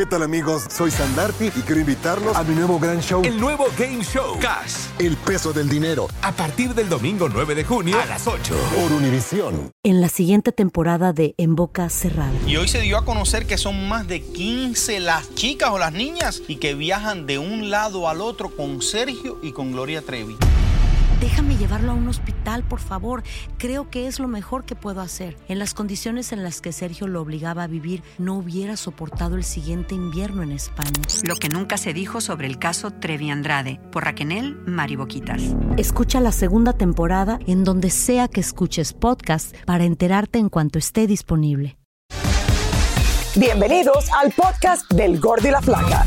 ¿Qué tal amigos? Soy Sandarti y quiero invitarlos a mi nuevo gran show. El nuevo Game Show. Cash. El peso del dinero. A partir del domingo 9 de junio a las 8. Por Univisión. En la siguiente temporada de En Boca Cerrada. Y hoy se dio a conocer que son más de 15 las chicas o las niñas y que viajan de un lado al otro con Sergio y con Gloria Trevi. Déjame llevarlo a un hospital, por favor. Creo que es lo mejor que puedo hacer. En las condiciones en las que Sergio lo obligaba a vivir, no hubiera soportado el siguiente invierno en España. Lo que nunca se dijo sobre el caso Trevi Andrade, por Raquel Mariboquitas. Escucha la segunda temporada en donde sea que escuches podcast para enterarte en cuanto esté disponible. Bienvenidos al podcast del Gordi y la Flaca.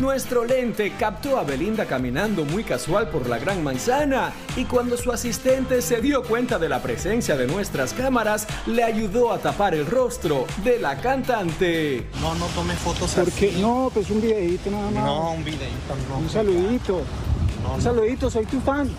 Nuestro lente captó a Belinda caminando muy casual por la Gran Manzana y cuando su asistente se dio cuenta de la presencia de nuestras cámaras, le ayudó a tapar el rostro de la cantante. No, no tome fotos ¿Por así. qué? No, pues un videito nada más. No, un videito, no. Un saludito. un saludito, soy tu fan.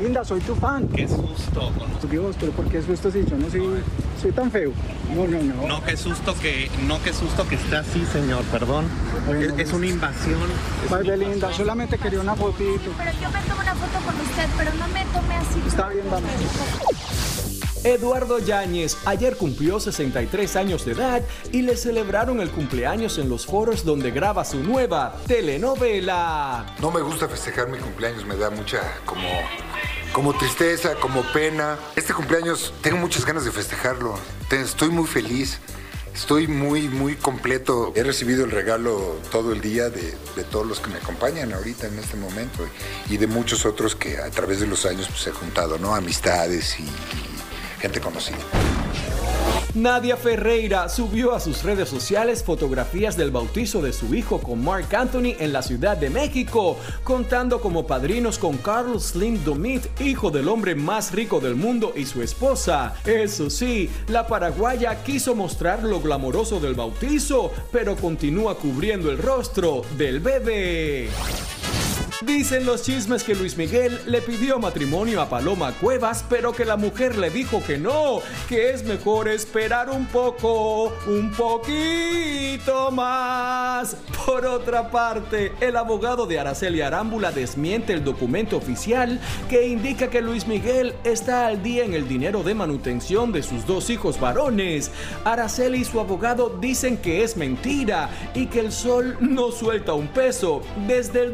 Linda, soy tu fan. Qué susto. con- Dios, pero ¿por qué susto si yo no soy, soy tan feo? No, no, no. No, qué susto que, no, qué susto que esté así, señor, perdón. Bueno, Es, es una invasión. es una Belinda, solamente quería una fotito. Pero yo me tomo una foto con usted, pero no me tome así. Está bien, vamos. Eduardo Yáñez ayer cumplió 63 años de edad y le celebraron el cumpleaños en los foros donde graba su nueva telenovela. No me gusta festejar mi cumpleaños, me da mucha como, como tristeza, como pena. Este cumpleaños tengo muchas ganas de festejarlo. Te- Estoy muy feliz, estoy muy, muy completo. He recibido el regalo todo el día de, todos los que me acompañan ahorita en este momento y de muchos otros que a través de los años pues, he juntado, ¿no? Amistades y gente conocida. Nadia Ferreira subió a sus redes sociales fotografías del bautizo de su hijo con Mark Anthony en la Ciudad de México, contando como padrinos con Carlos Slim Domit, hijo del hombre más rico del mundo y su esposa. Eso sí, la paraguaya quiso mostrar lo glamoroso del bautizo, pero continúa cubriendo el rostro del bebé. Dicen los chismes que Luis Miguel le pidió matrimonio a Paloma Cuevas, pero que la mujer le dijo que no, que es mejor esperar un poco, un poquito más. Por otra parte, el abogado de Araceli Arámbula desmiente el documento oficial que indica que Luis Miguel está al día en el dinero de manutención de sus dos hijos varones. Araceli y su abogado dicen que es mentira y que el sol no suelta un peso desde el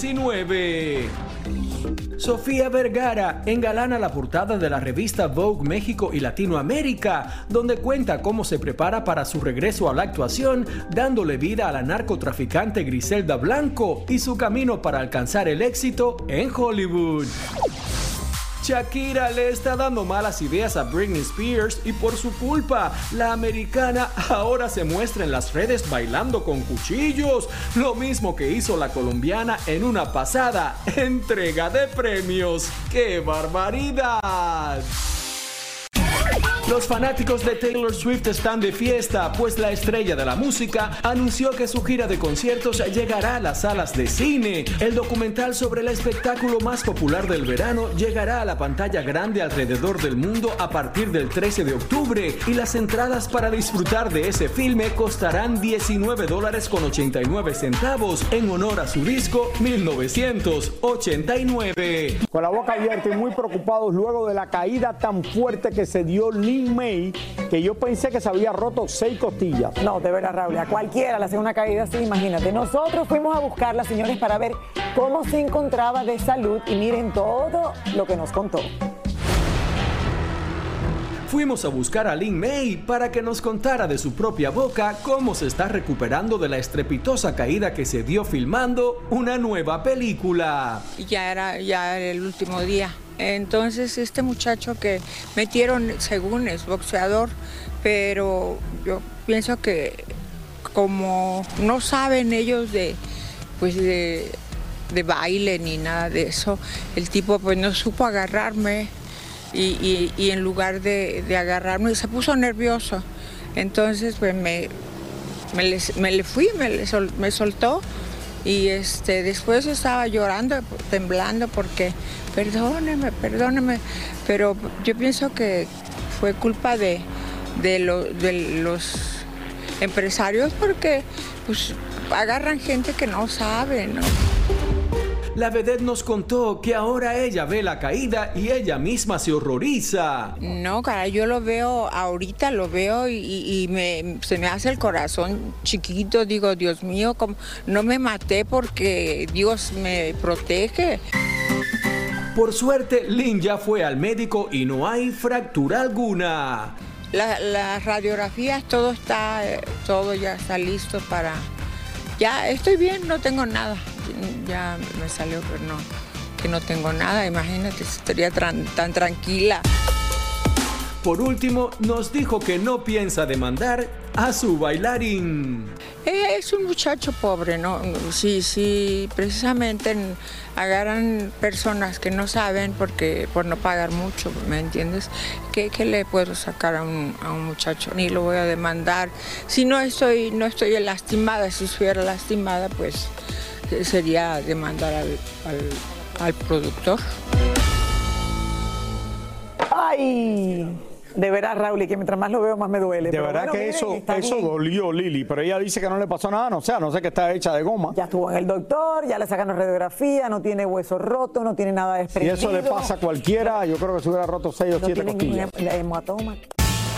2019. Sofía Vergara engalana la portada de la revista Vogue México y Latinoamérica, donde cuenta cómo se prepara para su regreso a la actuación, dándole vida a la narcotraficante Griselda Blanco y su camino para alcanzar el éxito en Hollywood. Shakira le está dando malas ideas a Britney Spears y por su culpa, la americana ahora se muestra en las redes bailando con cuchillos, lo mismo que hizo la colombiana en una pasada entrega de premios. ¡Qué barbaridad! Los fanáticos de Taylor Swift están de fiesta, pues la estrella de la música anunció que su gira de conciertos llegará a las salas de cine. El documental sobre el espectáculo más popular del verano llegará a la pantalla grande alrededor del mundo a partir del 13 de octubre y las entradas para disfrutar de ese filme costarán 19 dólares con 89 centavos en honor a su disco 1989. Con la boca abierta y muy preocupados luego de la caída tan fuerte que se dio Lin May, que yo pensé que se había roto seis costillas. No, de verdad, Raúl, a cualquiera le hace una caída así, imagínate. Nosotros fuimos a buscarla, señores, para ver cómo se encontraba de salud y miren todo lo que nos contó. Fuimos a buscar a Lin May para que nos contara de su propia boca cómo se está recuperando de la estrepitosa caída que se dio filmando una nueva película. Ya era, ya era el último día. Entonces este muchacho que metieron, según es boxeador, pero yo pienso que como no saben ellos de, pues de baile ni nada de eso. El tipo pues no supo agarrarme y, en lugar de, agarrarme se puso nervioso. Entonces pues me, me, le, fui, me, me soltó y este, después estaba llorando, temblando porque perdóneme, perdóneme, pero yo pienso que fue culpa de, de, lo- de los empresarios porque pues agarran gente que no sabe, ¿no? La vedette nos contó que ahora ella ve la caída y ella misma se horroriza. No, cara, yo lo veo ahorita, lo veo y, me, se me hace el corazón chiquito. Digo, Dios mío, como- no me maté porque Dios me protege. Por suerte, Lynn ya fue al médico y no hay fractura alguna. La- Las radiografías, todo está, eh, todo ya está listo para... Ya estoy bien, no tengo nada. Ya me salió que no, que no tengo nada. Imagínate, estaría tan tranquila. Por último, nos dijo que no piensa demandar a su bailarín. Eh, Es un muchacho pobre, ¿no? Sí, sí, precisamente en- agarran personas que no saben porque por no pagar mucho, ¿me entiendes? ¿Qué, qué le puedo sacar a un, a un muchacho? Ni lo voy a demandar. Si no estoy, no estoy lastimada, si estuviera lastimada, pues eh, sería demandar al, al- al productor. Ay, de veras, Raúl, y que mientras más lo veo, más me duele. De Pero verdad bueno, que miren, eso, eso bien. dolió, Lili, pero ella dice que no le pasó nada, no, o sea, no sé que está hecha de goma. Ya estuvo en el doctor, ya le sacaron radiografía, no tiene hueso roto, no tiene nada Si desprendido. eso le pasa a cualquiera, yo creo que se hubiera roto 6 o no 7 tiene costillas. ningún hematoma.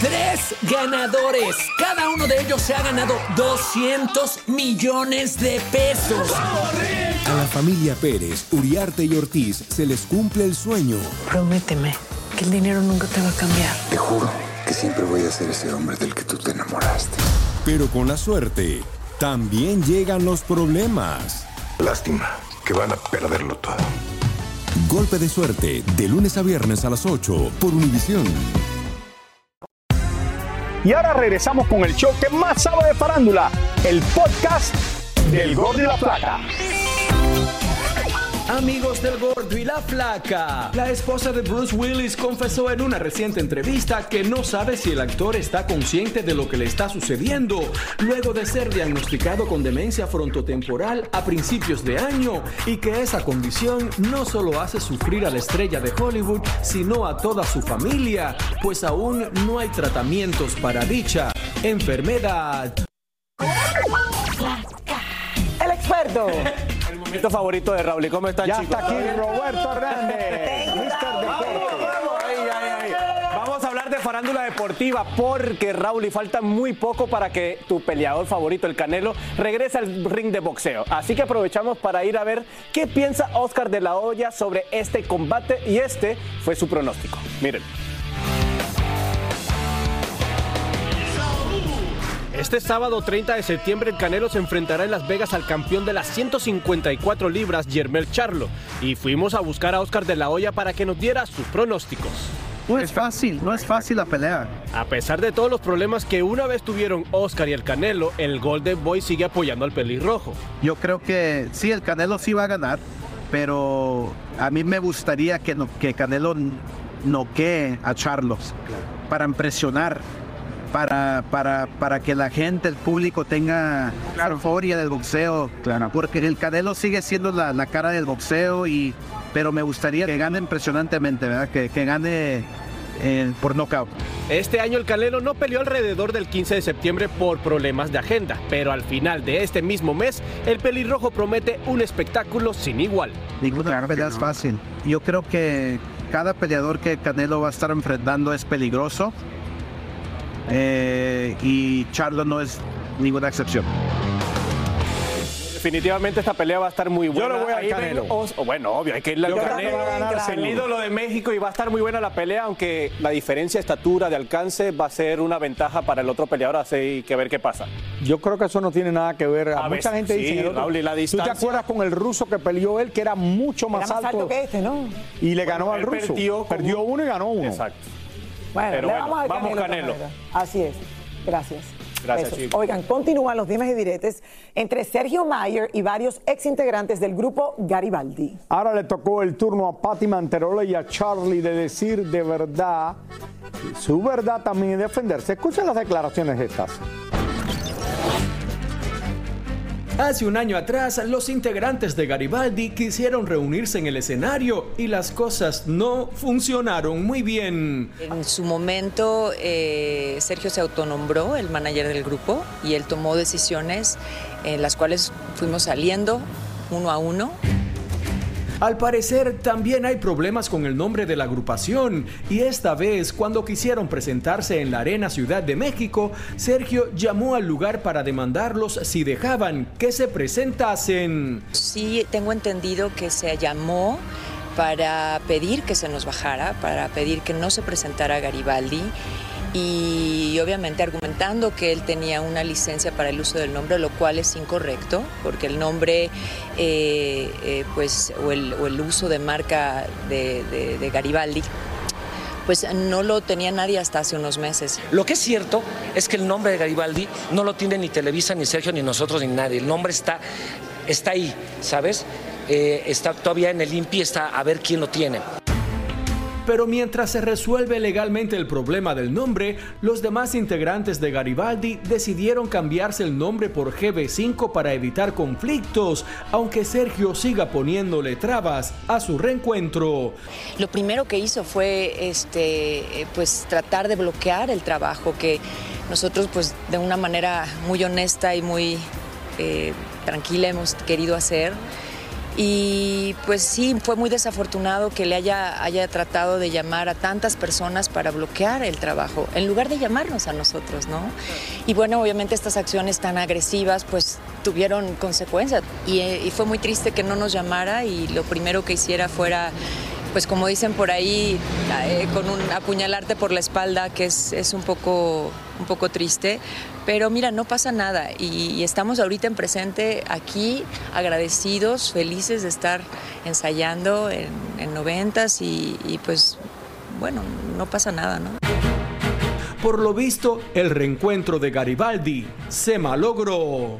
Tres ganadores. Cada uno de ellos se ha ganado 200 millones de pesos. A la familia Pérez, Uriarte y Ortiz se les cumple el sueño. Prométeme que el dinero nunca te va a cambiar. Te juro que siempre voy a ser ese hombre del que tú te enamoraste. Pero con la suerte, también llegan los problemas. Lástima que van a perderlo todo. Golpe de suerte, de lunes a viernes a las 8 por Univisión. Y ahora regresamos con el show que más sabe de farándula, el podcast del Gordo y la Flaca. Amigos del gordo y la flaca, la esposa de Bruce Willis confesó en una reciente entrevista que no sabe si el actor está consciente de lo que le está sucediendo luego de ser diagnosticado con demencia frontotemporal a principios de año y que esa condición no solo hace sufrir a la estrella de Hollywood, sino a toda su familia, pues aún no hay tratamientos para dicha enfermedad. El experto. Favorito de Raúl. ¿Y cómo están, Ya chicos? está aquí Roberto Hernández, Mr. Deporte. Ay, ay, ay. Vamos a hablar de farándula deportiva porque Raúl y falta muy poco para que tu peleador favorito, el Canelo, regrese al ring de boxeo. Así que aprovechamos para ir a ver qué piensa Oscar de la Hoya sobre este combate y este fue su pronóstico. Miren. Este sábado 30 de septiembre el Canelo se enfrentará en Las Vegas al campeón de las 154 libras, Yermel Charlo. Y fuimos a buscar a Oscar de la Hoya para que nos diera sus pronósticos. No es fácil, no es fácil la pelea. A pesar de todos los problemas que una vez tuvieron Oscar y el Canelo, el Golden Boy sigue apoyando al pelirrojo. Yo creo que sí, el Canelo sí va a ganar, pero a mí me gustaría que, no- que Canelo noquee a Charlos para impresionar, para, para, para que la gente, el público tenga euforia del boxeo. Porque el Canelo sigue siendo la, la cara del boxeo, y, pero me gustaría que gane impresionantemente, ¿verdad? Que, que gane eh, por nocaut. Este año el Canelo no peleó alrededor del 15 de septiembre por problemas de agenda, pero al final de este mismo mes, el pelirrojo promete un espectáculo sin igual. Ninguna pelea es fácil. Yo creo que cada peleador que Canelo va a estar enfrentando es peligroso. Eh, y Charlo no es ninguna excepción. Definitivamente esta pelea va a estar muy buena. le voy al Ahí ven Canelo. Os- bueno, obvio, hay que irle al Yo Canelo. va a ganar Es el ídolo de México y va a estar muy buena la pelea, aunque la diferencia de estatura, de alcance, va a ser una ventaja para el otro peleador, así hay que ver qué pasa. Yo creo que eso no tiene nada que ver. A Mucha gente sí, dice. en el otro- Raúl, y la ¿Tú te acuerdas con el ruso que peleó él, que era mucho Era más, más alto que este, ¿no? Y le ganó al ruso. perdió Perdió, uno y ganó uno. Exacto. Bueno, Pero le bueno, vamos al vamos, Canelo. Así es. Gracias. Gracias. Chico. Oigan, continúan los dimes y diretes entre Sergio Mayer y varios exintegrantes del grupo Garibaldi. Ahora le tocó el turno a Patti Manterola y a Charlie de decir de verdad, su verdad también y defenderse. Escuchen las declaraciones estas. Hace un año atrás, los integrantes de Garibaldi quisieron reunirse en el escenario y las cosas no funcionaron muy bien. En su momento, eh, Sergio se autonombró el manager del grupo y él tomó decisiones en las cuales fuimos saliendo uno a uno. Al parecer también hay problemas con el nombre de la agrupación y esta vez cuando quisieron presentarse en la Arena Ciudad de México, Sergio llamó al lugar para demandarlos si dejaban que se presentasen. Sí, tengo entendido que se llamó para pedir que se nos bajara, para pedir que no se presentara Garibaldi y obviamente argumentando que él tenía una licencia para el uso del nombre, lo cual es incorrecto, porque el nombre eh, eh, pues, o, el, uso de marca de Garibaldi pues no lo tenía nadie hasta hace unos meses. Lo que es cierto es que el nombre de Garibaldi no lo tiene ni Televisa, ni Sergio, ni nosotros, ni nadie. El nombre está, está ahí, ¿sabes? Eh, está todavía en el INPI, está a ver quién lo tiene. Pero mientras se resuelve legalmente el problema del nombre, los demás integrantes de Garibaldi decidieron cambiarse el nombre por GB5 para evitar conflictos, aunque Sergio siga poniéndole trabas a su reencuentro. Lo primero que hizo fue este, eh, pues, tratar de bloquear el trabajo que nosotros pues, de una manera muy honesta y muy eh, tranquila hemos querido hacer. Y pues sí, fue muy desafortunado que le haya, haya tratado de llamar a tantas personas para bloquear el trabajo, en lugar de llamarnos a nosotros, ¿no? Y bueno, obviamente estas acciones tan agresivas pues tuvieron consecuencias y, eh, fue muy triste que no nos llamara y lo primero que hiciera fuera pues como dicen por ahí, eh, con un apuñalarte por la espalda, que es, es un, poco, un poco triste. Pero mira, no pasa nada y, y estamos ahorita en presente aquí, agradecidos, felices de estar ensayando en, en noventas y, y pues bueno, no pasa nada, ¿no? Por lo visto, el reencuentro de Garibaldi se malogró.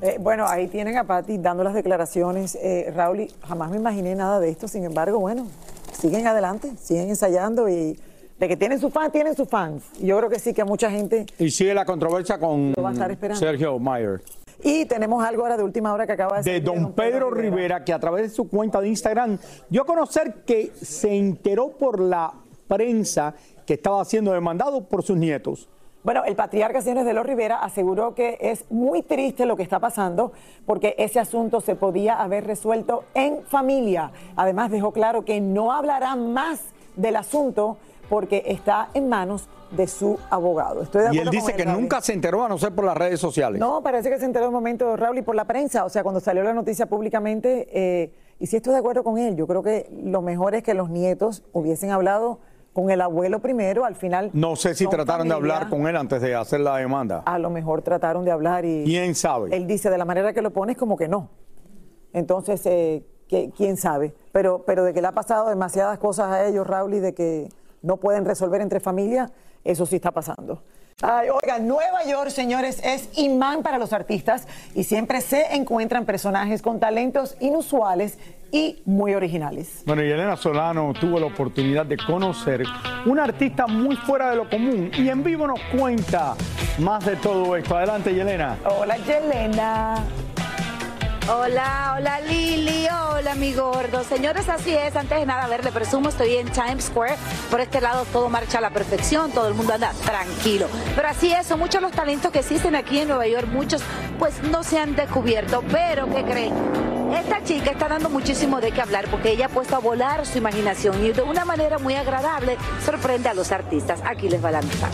Eh, bueno, ahí tienen a Patti dando las declaraciones. Eh, Raúl, jamás me imaginé nada de esto, sin embargo, bueno, siguen adelante, siguen ensayando y de que tienen sus fans, tienen sus fans. Yo creo que sí que mucha gente... Y sigue la controversia con Lo va a estar esperando. Sergio Mayer. Y tenemos algo ahora de última hora que acaba de de salir don Pedro Rivera, que a través de su cuenta de Instagram dio a conocer que se enteró por la prensa que estaba siendo demandado por sus nietos. Bueno, el patriarca Siones de los Rivera aseguró que es muy triste lo que está pasando porque ese asunto se podía haber resuelto en familia. Además dejó claro que no hablará más del asunto porque está en manos de su abogado. Estoy de Y acuerdo él con dice que Raúl. nunca se enteró a no ser por las redes sociales. No, parece que se enteró un momento, Raúl, y por la prensa. O sea, cuando salió la noticia públicamente, eh, y sí estoy de acuerdo con él. Yo creo que lo mejor es que los nietos hubiesen hablado con el abuelo primero. Al final. No sé si trataron de hablar con él antes de hacer la demanda. A lo mejor trataron de hablar y. ¿Quién sabe? Él dice de la manera que lo pones como que no. Entonces, eh, quién sabe. Pero, pero de que le ha pasado demasiadas cosas a ellos, Raúl, y de que no pueden resolver entre familias, eso sí está pasando. Ay, oiga, Nueva York, señores, es imán para los artistas y siempre se encuentran personajes con talentos inusuales y muy originales. Bueno, y Elena Solano tuvo la oportunidad de conocer una artista muy fuera de lo común y en vivo nos cuenta más de todo esto. Adelante, Yelena. Hola, Yelena. Hola, hola Lili, hola mi gordo. Señores, así es. Antes de nada, a ver, le presumo, estoy en Times Square. Por este lado todo marcha a la perfección, todo el mundo anda tranquilo. Pero así es, son muchos los talentos que existen aquí en Nueva York. Muchos, pues, no se han descubierto. Pero, ¿qué creen? Esta chica está dando muchísimo de qué hablar porque ella ha puesto a volar su imaginación y de una manera muy agradable sorprende a los artistas. Aquí les va la nota.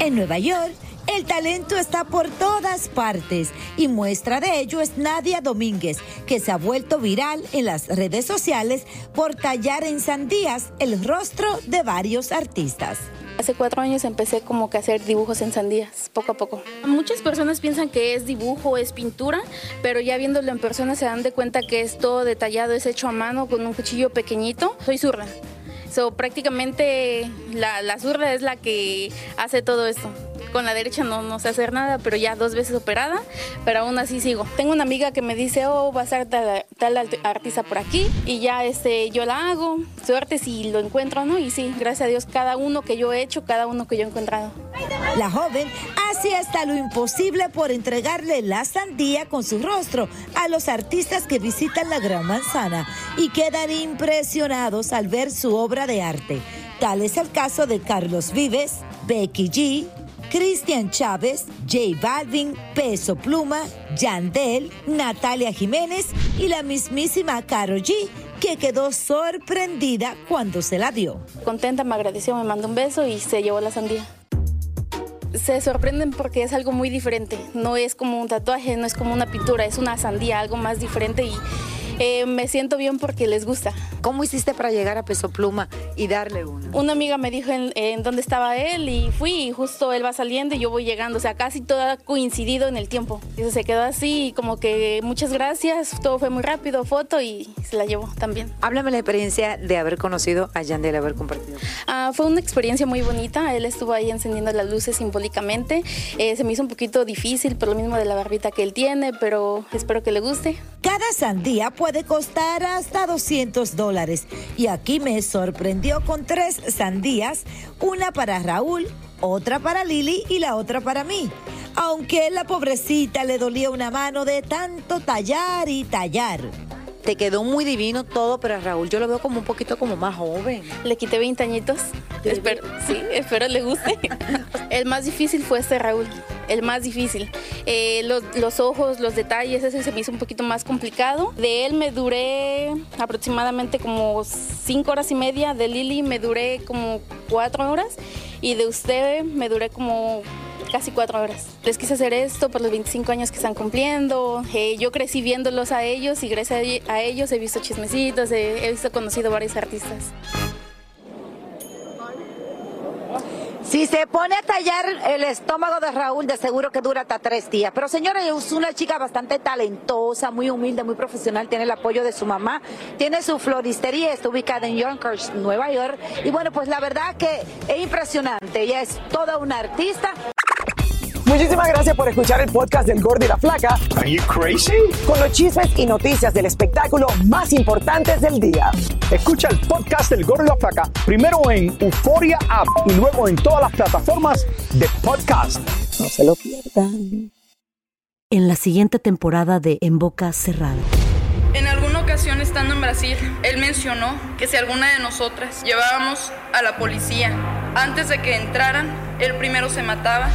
En Nueva York, el talento está por todas partes y muestra de ello es Nadia Domínguez, que se ha vuelto viral en las redes sociales por tallar en sandías el rostro de varios artistas. Hace cuatro años empecé como que a hacer dibujos en sandías, poco a poco. Muchas personas piensan que es dibujo, es pintura, pero ya viéndolo en persona se dan de cuenta que es todo detallado, es hecho a mano con un cuchillo pequeñito. Soy zurda. So, prácticamente la, la zurda es la que hace todo esto. Con la derecha no, no sé hacer nada, pero ya dos veces operada, pero aún así sigo. Tengo una amiga que me dice, oh, va a ser tal, tal art- artista por aquí, y ya este, yo la hago. Suerte si lo encuentro, ¿no? Y sí, gracias a Dios, cada uno que yo he hecho, cada uno que yo he encontrado. La joven hace hasta lo imposible por entregarle la sandía con su rostro a los artistas que visitan la Gran Manzana y quedan impresionados al ver su obra de arte. Tal es el caso de Carlos Vives, Becky G, Cristian Chávez, J Balvin, Peso Pluma, Yandel, Natalia Jiménez y la mismísima Karol G, que quedó sorprendida cuando se la dio. Contenta, me agradeció, me mandó un beso y se llevó la sandía. Se sorprenden porque es algo muy diferente. No es como un tatuaje, no es como una pintura, es una sandía, algo más diferente y eh, me siento bien porque les gusta. ¿Cómo hiciste para llegar a Peso Pluma y darle una? Una amiga me dijo en, en dónde estaba él y fui y justo él va saliendo y yo voy llegando, o sea, casi todo ha coincidido en el tiempo. Y se quedó así, como que muchas gracias, todo fue muy rápido, foto y se la llevó también. Háblame la experiencia de haber conocido a Yandel, haber compartido. Ah, fue una experiencia muy bonita, él estuvo ahí encendiendo las luces simbólicamente. Eh, se me hizo un poquito difícil por lo mismo de la barbita que él tiene, pero espero que le guste. Cada sandía puede costar hasta 200 dólares. Y aquí me sorprendió con tres sandías, una para Raúl, otra para Lili y la otra para mí. Aunque la pobrecita le dolía una mano de tanto tallar y tallar. Te quedó muy divino todo, pero a Raúl yo lo veo como un poquito como más joven. Le quité 20 añitos. Espero, sí, espero le guste. El más difícil fue este Raúl. El más difícil. Eh, los, los ojos, los detalles, ese se me hizo un poquito más complicado. De él me duré aproximadamente como 5 horas y media. De Lili me duré como 4 horas. Y de usted me duré como casi cuatro horas. Les quise hacer esto por los 25 años que están cumpliendo. Eh, yo crecí viéndolos a ellos y gracias a ellos he visto chismecitos, he, he visto conocido varios artistas. Si se pone a tallar el estómago de Raúl, de seguro que dura hasta tres días. Pero señora, es una chica bastante talentosa, muy humilde, muy profesional, tiene el apoyo de su mamá, tiene su floristería, está ubicada en Yonkers, Nueva York. Y bueno, pues la verdad que es impresionante, ella es toda una artista. Muchísimas gracias por escuchar el podcast del Gordo y la Flaca. Are you crazy? Con los chismes y noticias del espectáculo más importantes del día. Escucha el podcast del Gordo y la Flaca primero en Euforia App y luego en todas las plataformas de podcast. No se lo pierdan. En la siguiente temporada de En Boca Cerrada. En alguna ocasión estando en Brasil, él mencionó que si alguna de nosotras llevábamos a la policía antes de que entraran, él primero se mataba.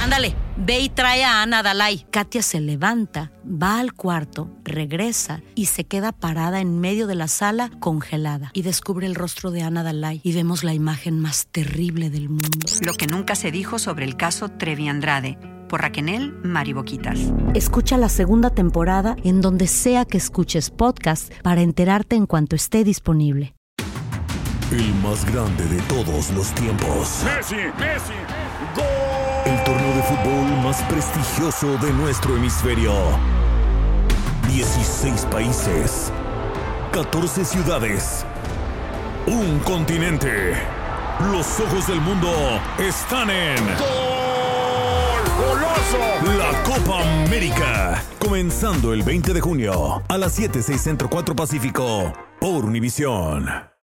Ándale, ve y trae a Ana Dalai. Katia se levanta, va al cuarto, regresa y se queda parada en medio de la sala congelada. Y descubre el rostro de Ana Dalai y vemos la imagen más terrible del mundo. Lo que nunca se dijo sobre el caso Trevi Andrade, por Raquel Mariboquitas. Escucha la segunda temporada en donde sea que escuches podcast para enterarte en cuanto esté disponible. El más grande de todos los tiempos. Messi, Messi, El torneo de fútbol más prestigioso de nuestro hemisferio. 16 países. 14 ciudades. Un continente. Los ojos del mundo están en... ¡Goloso! La Copa América. Comenzando el 20 de junio a las 7, 6 Centro 4 Pacífico por Univisión.